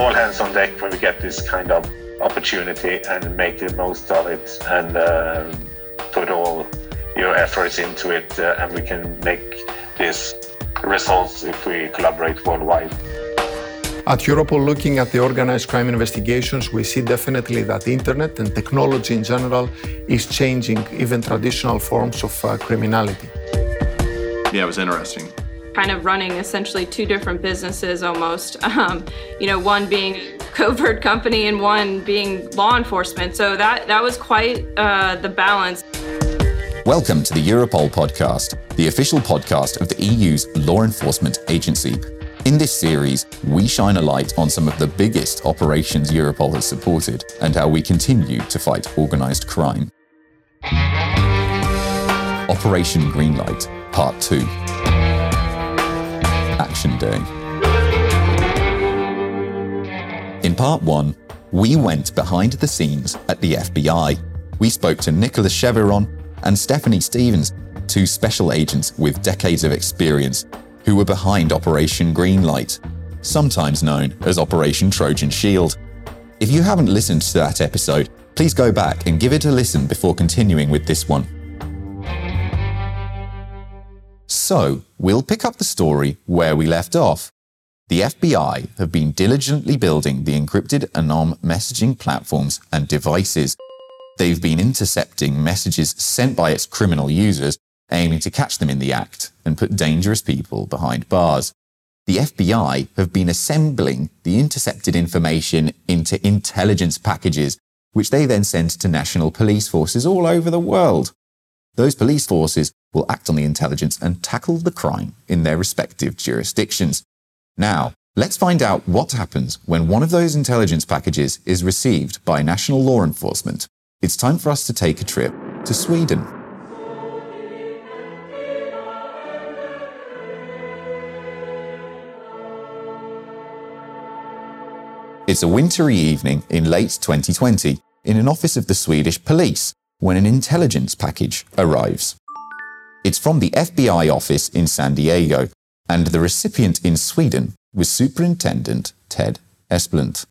all hands on deck when we get this kind of opportunity and make the most of it and uh, put all your efforts into it uh, and we can make these results if we collaborate worldwide. At Europol, looking at the organized crime investigations, we see definitely that the internet and technology in general is changing even traditional forms of uh, criminality. Yeah, it was interesting. Kind of running essentially two different businesses almost. Um, you know, one being covert company and one being law enforcement. So that that was quite uh, the balance. Welcome to the Europol podcast, the official podcast of the EU's law enforcement agency. In this series, we shine a light on some of the biggest operations Europol has supported and how we continue to fight organised crime. Operation Greenlight, Part 2 Action Day. In Part 1, we went behind the scenes at the FBI. We spoke to Nicholas Cheveron and Stephanie Stevens, two special agents with decades of experience who were behind Operation Greenlight, sometimes known as Operation Trojan Shield. If you haven't listened to that episode, please go back and give it a listen before continuing with this one. So, we'll pick up the story where we left off. The FBI have been diligently building the encrypted Anom messaging platforms and devices. They've been intercepting messages sent by its criminal users aiming to catch them in the act and put dangerous people behind bars. The FBI have been assembling the intercepted information into intelligence packages, which they then send to national police forces all over the world. Those police forces will act on the intelligence and tackle the crime in their respective jurisdictions. Now, let's find out what happens when one of those intelligence packages is received by national law enforcement. It's time for us to take a trip to Sweden. It's a wintry evening in late 2020 in an office of the Swedish police when an intelligence package arrives. It's from the FBI office in San Diego, and the recipient in Sweden was Superintendent Ted Esplund.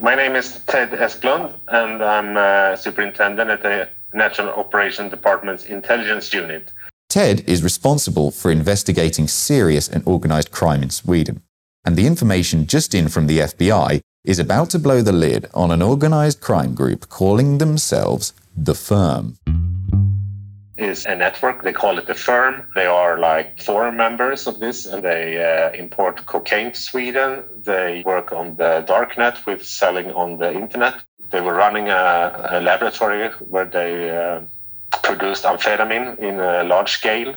My name is Ted Esplund, and I'm uh, superintendent at the National Operations Department's Intelligence Unit. Ted is responsible for investigating serious and organized crime in Sweden, and the information just in from the FBI is about to blow the lid on an organized crime group calling themselves The Firm. Is a network. They call it the Firm. They are like four members of this, and they uh, import cocaine to Sweden. They work on the dark net with selling on the internet. They were running a, a laboratory where they uh, produced amphetamine in a large scale,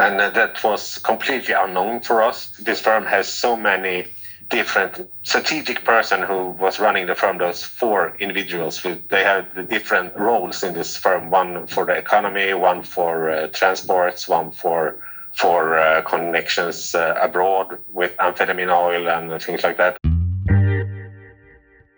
and uh, that was completely unknown for us. This firm has so many different strategic person who was running the firm those four individuals with they had the different roles in this firm. One for the economy one for uh, transports one for for uh, connections uh, abroad with amphetamine oil and things like that.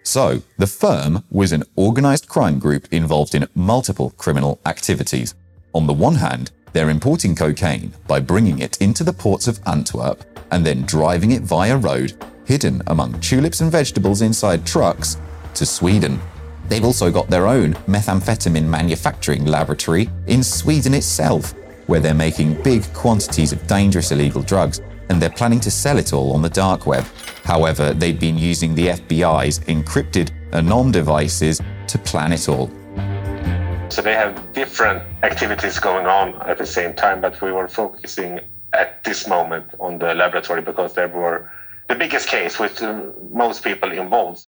So the firm was an organized crime group involved in multiple criminal activities. On the one hand they're importing cocaine by bringing it into the ports of Antwerp and then driving it via road hidden among tulips and vegetables inside trucks, to Sweden. They've also got their own methamphetamine manufacturing laboratory in Sweden itself, where they're making big quantities of dangerous illegal drugs and they're planning to sell it all on the dark web. However, they've been using the FBI's encrypted Anom devices to plan it all. So they have different activities going on at the same time, but we were focusing at this moment on the laboratory because there were the biggest case with uh, most people involved.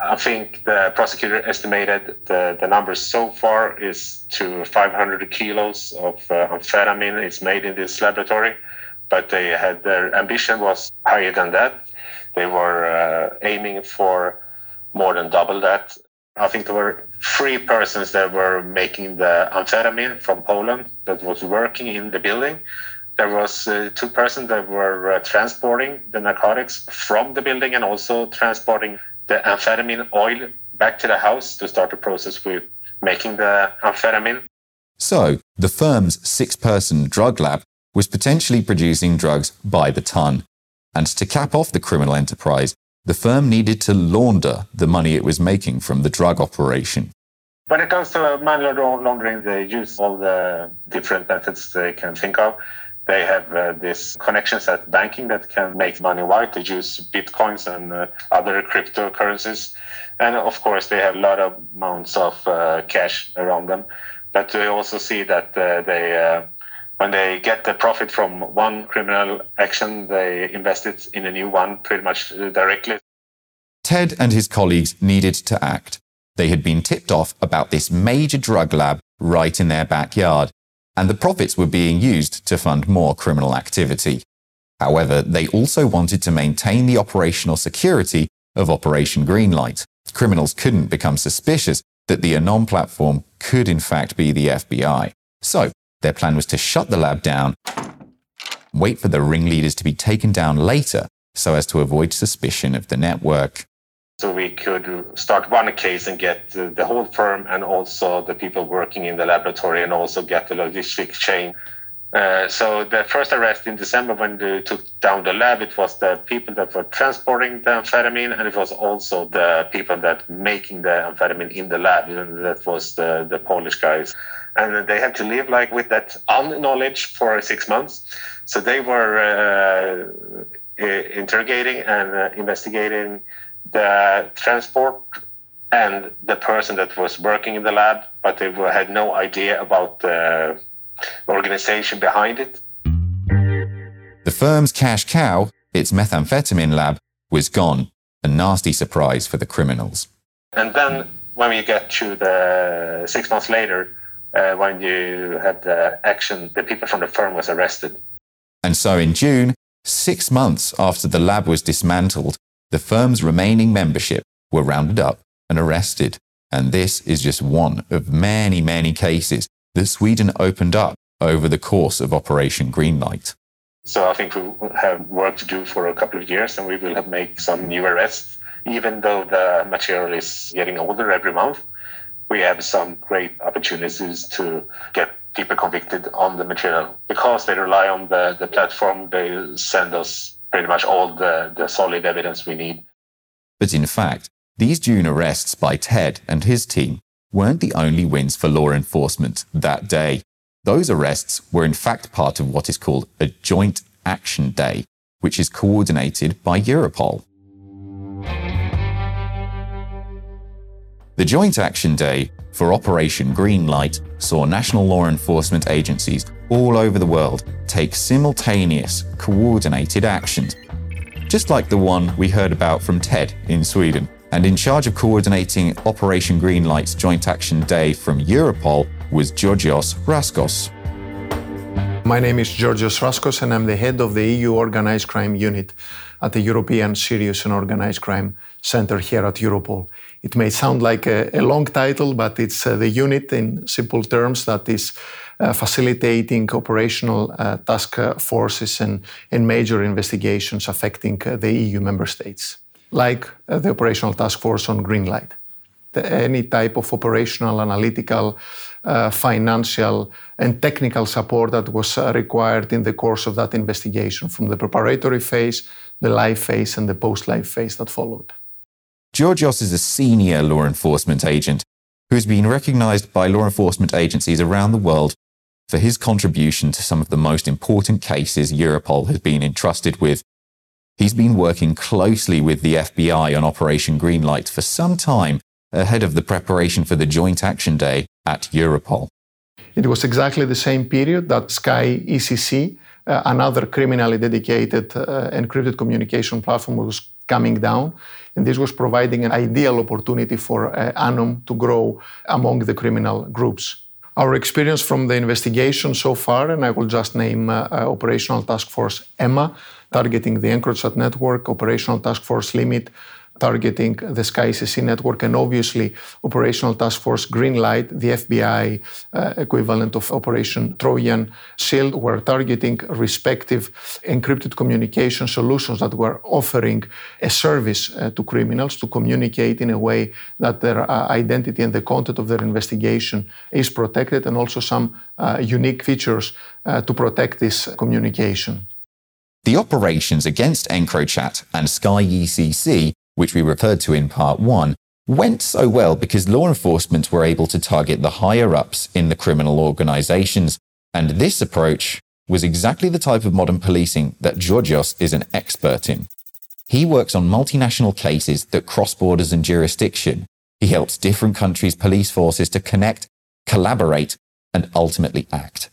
I think the prosecutor estimated the, the numbers so far is to 500 kilos of uh, amphetamine is made in this laboratory, but they had their ambition was higher than that. They were uh, aiming for more than double that. I think there were three persons that were making the amphetamine from Poland that was working in the building there was uh, two persons that were uh, transporting the narcotics from the building and also transporting the amphetamine oil back to the house to start the process with making the amphetamine. So, the firm's six person drug lab was potentially producing drugs by the ton. And to cap off the criminal enterprise, the firm needed to launder the money it was making from the drug operation. When it comes to money laundering, they use all the different methods they can think of. They have uh, these connections at banking that can make money white. They use bitcoins and uh, other cryptocurrencies. And of course, they have a lot of amounts of uh, cash around them. But we also see that uh, they, uh, when they get the profit from one criminal action, they invest it in a new one pretty much directly. Ted and his colleagues needed to act. They had been tipped off about this major drug lab right in their backyard, and the profits were being used to fund more criminal activity. However, they also wanted to maintain the operational security of Operation Greenlight. Criminals couldn't become suspicious that the Anom platform could in fact be the FBI. So, their plan was to shut the lab down, wait for the ringleaders to be taken down later so as to avoid suspicion of the network. So we could start one case and get the whole firm and also the people working in the laboratory and also get the logistic chain. Uh, so the first arrest in December when they took down the lab, it was the people that were transporting the amphetamine and it was also the people that making the amphetamine in the lab. And that was the, the Polish guys and they had to live like with that unknowledge for six months. So they were uh, interrogating and uh, investigating the transport and the person that was working in the lab, but they had no idea about the organization behind it. The firm's cash cow, its methamphetamine lab, was gone. A nasty surprise for the criminals. And then when we get to the six months later, uh, when you had the action, the people from the firm was arrested. And so in June, six months after the lab was dismantled, the firm's remaining membership were rounded up and arrested. And this is just one of many, many cases that Sweden opened up over the course of Operation Greenlight. So I think we have work to do for a couple of years and we will have make some new arrests, even though the material is getting older every month we have some great opportunities to get people convicted on the material because they rely on the, the platform they send us pretty much all the, the solid evidence we need. But in fact these june arrests by ted and his team weren't the only wins for law enforcement that day. Those arrests were in fact part of what is called a joint action day which is coordinated by europol. The Joint Action Day for Operation Greenlight saw national law enforcement agencies all over the world take simultaneous, coordinated actions, just like the one we heard about from Ted in Sweden. And in charge of coordinating Operation Greenlight's Joint Action Day from Europol was Georgios Raskos. My name is Georgios Raskos, and I'm the head of the EU Organized Crime Unit at the European Serious and Organized Crime Center here at Europol. It may sound like a, a long title, but it's uh, the unit in simple terms that is uh, facilitating operational uh, task forces and, and, major investigations affecting uh, the EU member states, like uh, the operational task force on Greenlight. The, any type of operational, analytical, uh, financial, and technical support that was required in the course of that investigation, from the preparatory phase, the live phase, and the post live phase that followed. Georgios is a senior law enforcement agent who has been recognized by law enforcement agencies around the world for his contribution to some of the most important cases Europol has been entrusted with. He's been working closely with the FBI on Operation Greenlight for some time ahead of the preparation for the Joint Action Day at Europol. It was exactly the same period that Sky ECC, uh, another criminally dedicated uh, encrypted communication platform, was coming down. And this was providing an ideal opportunity for uh, to grow among the criminal groups. Our experience from the investigation so far, and I will just name uh, uh, Operational Task Force EMMA, targeting the EncroChat network, Operational Task Force Limit, targeting the Sky ECC network, and obviously Operational Task Force Greenlight, the FBI uh, equivalent of Operation Trojan Shield, were targeting respective encrypted communication solutions that were offering a service uh, to criminals to communicate in a way that their uh, identity and the content of their investigation is protected, and also some uh, unique features uh, to protect this communication. The operations against EncroChat and Sky ECC which we referred to in part one, went so well because law enforcement were able to target the higher ups in the criminal organizations. And this approach was exactly the type of modern policing that Georgios is an expert in. He works on multinational cases that cross borders and jurisdiction. He helps different countries' police forces to connect, collaborate, and ultimately act.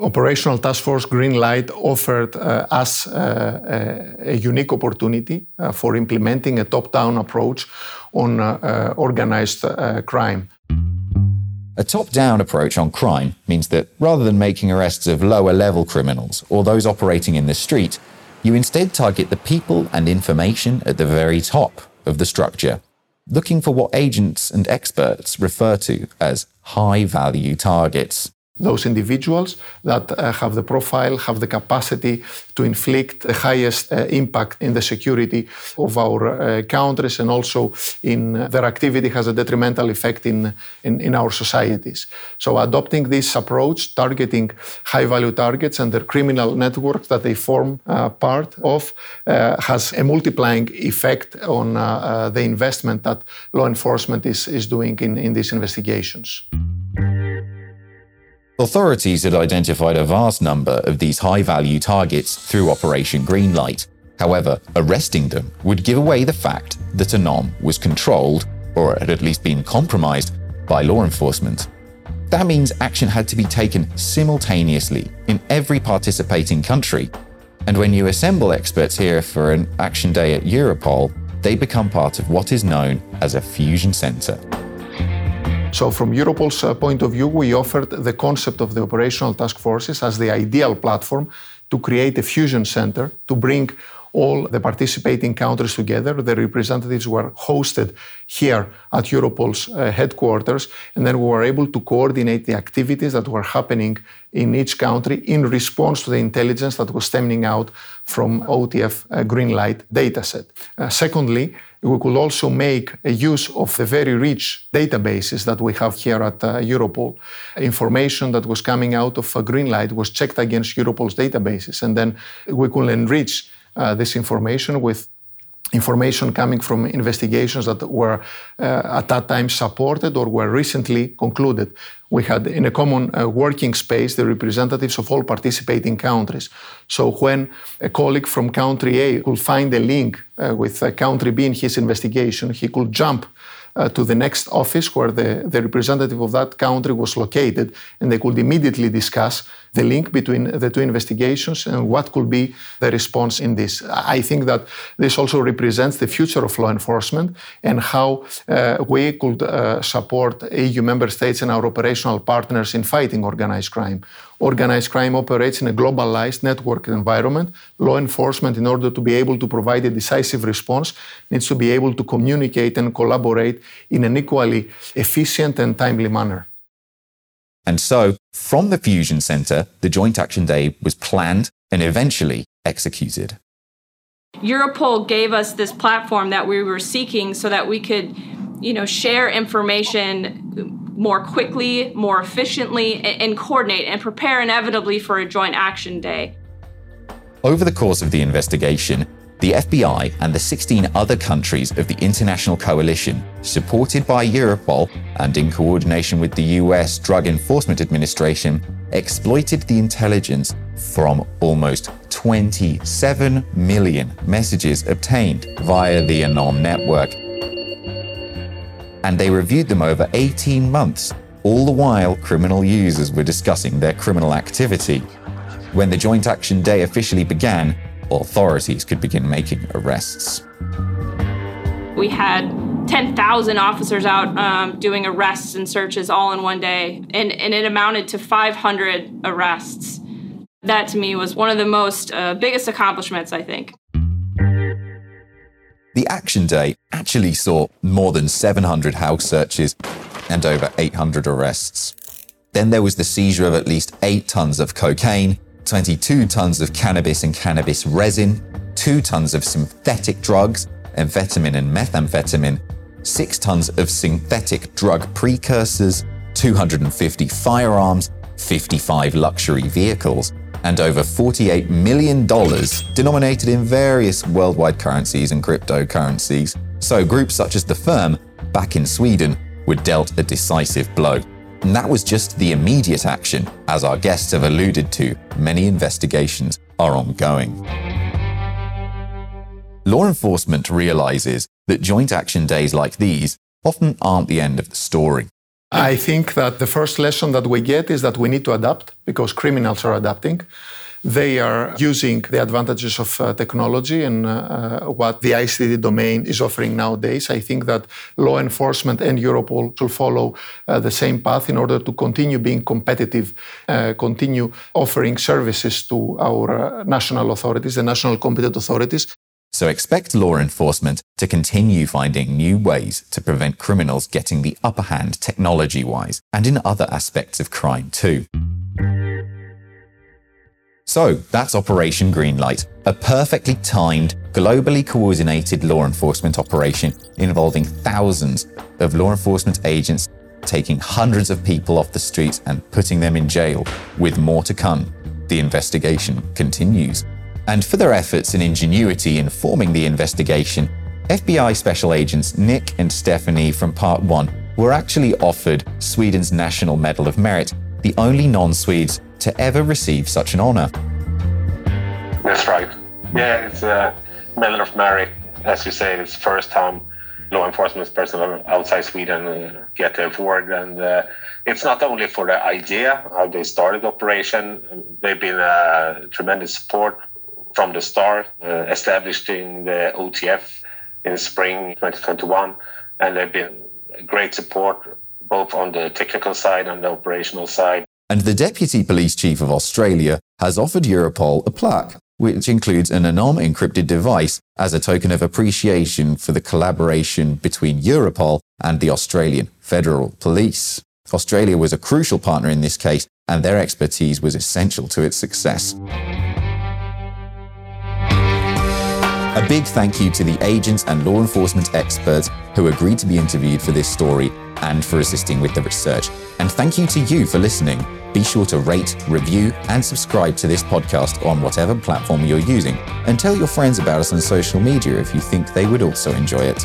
Operational Task Force Greenlight offered uh, us uh, a unique opportunity uh, for implementing a top down approach on uh, uh, organized uh, crime. A top down approach on crime means that rather than making arrests of lower level criminals or those operating in the street, you instead target the people and information at the very top of the structure, looking for what agents and experts refer to as high value targets those individuals that uh, have the profile, have the capacity to inflict the highest uh, impact in the security of our uh, countries and also in uh, their activity has a detrimental effect in, in, in, our societies. So adopting this approach, targeting high value targets and their criminal networks that they form uh, part of uh, has a multiplying effect on the investment that law enforcement is, is doing in, in these investigations. Authorities had identified a vast number of these high value targets through Operation Greenlight. However, arresting them would give away the fact that Anom was controlled, or had at least been compromised, by law enforcement. That means action had to be taken simultaneously in every participating country. And when you assemble experts here for an action day at Europol, they become part of what is known as a fusion center. So, from Europol's uh, point of view, we offered the concept of the operational task forces as the ideal platform to create a fusion center to bring all the participating countries together. The representatives were hosted here at Europol's uh, headquarters, and then we were able to coordinate the activities that were happening in each country in response to the intelligence that was stemming out from OTF uh, Greenlight dataset. Uh, secondly, we could also make a use of the very rich databases that we have here at uh, Europol. Information that was coming out of uh, Greenlight was checked against Europol's databases, and then we could enrich this information with information coming from investigations that were uh, at that time supported or were recently concluded. We had in a common uh, working space the representatives of all participating countries. So when a colleague from country A could find a link uh, with uh, country B in his investigation, he could jump uh, to the next office where the, the representative of that country was located, and they could immediately discuss the link between the two investigations and what could be the response in this. I think that this also represents the future of law enforcement and how uh, we could uh, support EU member states and our operational partners in fighting organized crime. Organized crime operates in a globalized network environment. Law enforcement, in order to be able to provide a decisive response, needs to be able to communicate and collaborate in an equally efficient and timely manner. And so, from the Fusion Center, the Joint Action Day was planned and eventually executed. Europol gave us this platform that we were seeking so that we could, you know, share information more quickly, more efficiently, and coordinate and prepare inevitably for a joint action day. Over the course of the investigation, the FBI and the 16 other countries of the international coalition, supported by Europol and in coordination with the US Drug Enforcement Administration, exploited the intelligence from almost 27 million messages obtained via the Anom network. And they reviewed them over 18 months, all the while criminal users were discussing their criminal activity. When the Joint Action Day officially began, authorities could begin making arrests. We had 10,000 officers out um, doing arrests and searches all in one day, and, and it amounted to 500 arrests. That to me was one of the most uh, biggest accomplishments, I think. The Action Day actually saw more than 700 house searches and over 800 arrests. Then there was the seizure of at least 8 tons of cocaine 22 tons of cannabis and cannabis resin, 2 tons of synthetic drugs, amphetamine and methamphetamine, 6 tons of synthetic drug precursors, 250 firearms, 55 luxury vehicles, and over $48 million denominated in various worldwide currencies and cryptocurrencies. So groups such as the firm, back in Sweden, were dealt a decisive blow. And that was just the immediate action. As our guests have alluded to, many investigations are ongoing. Law enforcement realizes that joint action days like these often aren't the end of the story. I think that the first lesson that we get is that we need to adapt because criminals are adapting. They are using the advantages of uh, technology and uh, what the ICT domain is offering nowadays. I think that law enforcement and Europol should follow uh, the same path in order to continue being competitive, uh, continue offering services to our uh, national authorities, the national competent authorities, so expect law enforcement to continue finding new ways to prevent criminals getting the upper hand technology wise and in other aspects of crime too. So that's Operation Greenlight, a perfectly timed, globally coordinated law enforcement operation involving thousands of law enforcement agents taking hundreds of people off the streets and putting them in jail, with more to come. The investigation continues. And for their efforts and ingenuity in forming the investigation, FBI special agents Nick and Stephanie from Part 1 were actually offered Sweden's National Medal of Merit, the only non Swedes to ever receive such an honor. That's right. Yeah, it's a Medal of Merit. As you say, it's the first time law enforcement personnel outside Sweden uh, get the award. And uh, it's not only for the idea, how they started the operation, they've been a tremendous support from the start, uh, establishing the OTF in spring 2021, and they've been great support both on the technical side and the operational side. And the Deputy Police Chief of Australia has offered Europol a plaque, which includes an Anom encrypted device as a token of appreciation for the collaboration between Europol and the Australian Federal Police. Australia was a crucial partner in this case, and their expertise was essential to its success. A big thank you to the agents and law enforcement experts who agreed to be interviewed for this story and for assisting with the research. And thank you to you for listening. Be sure to rate, review, and subscribe to this podcast on whatever platform you're using. And tell your friends about us on social media if you think they would also enjoy it.